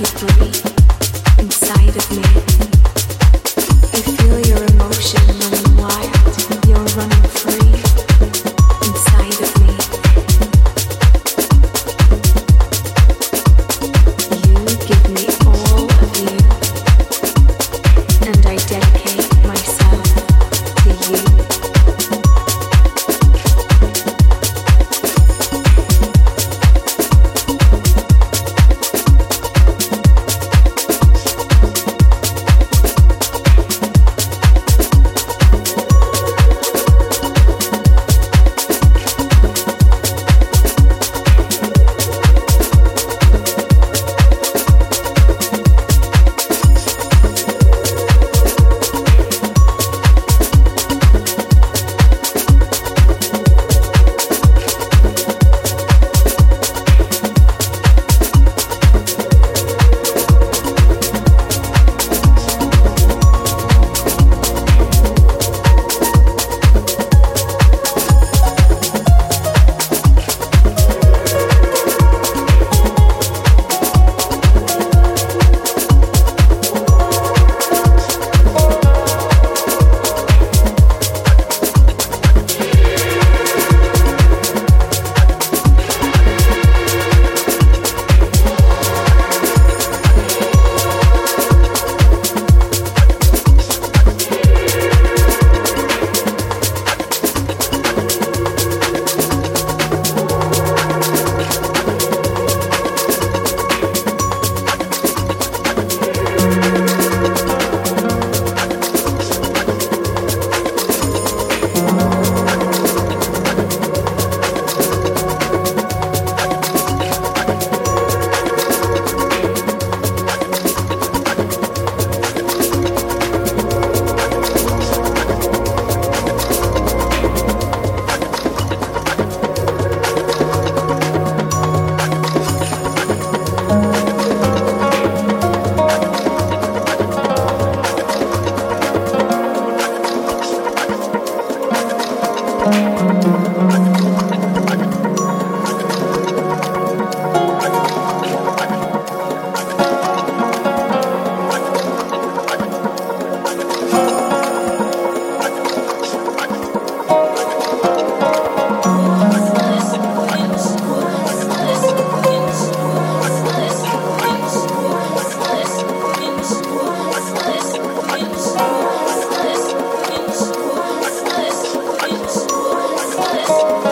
keep doing Thank you.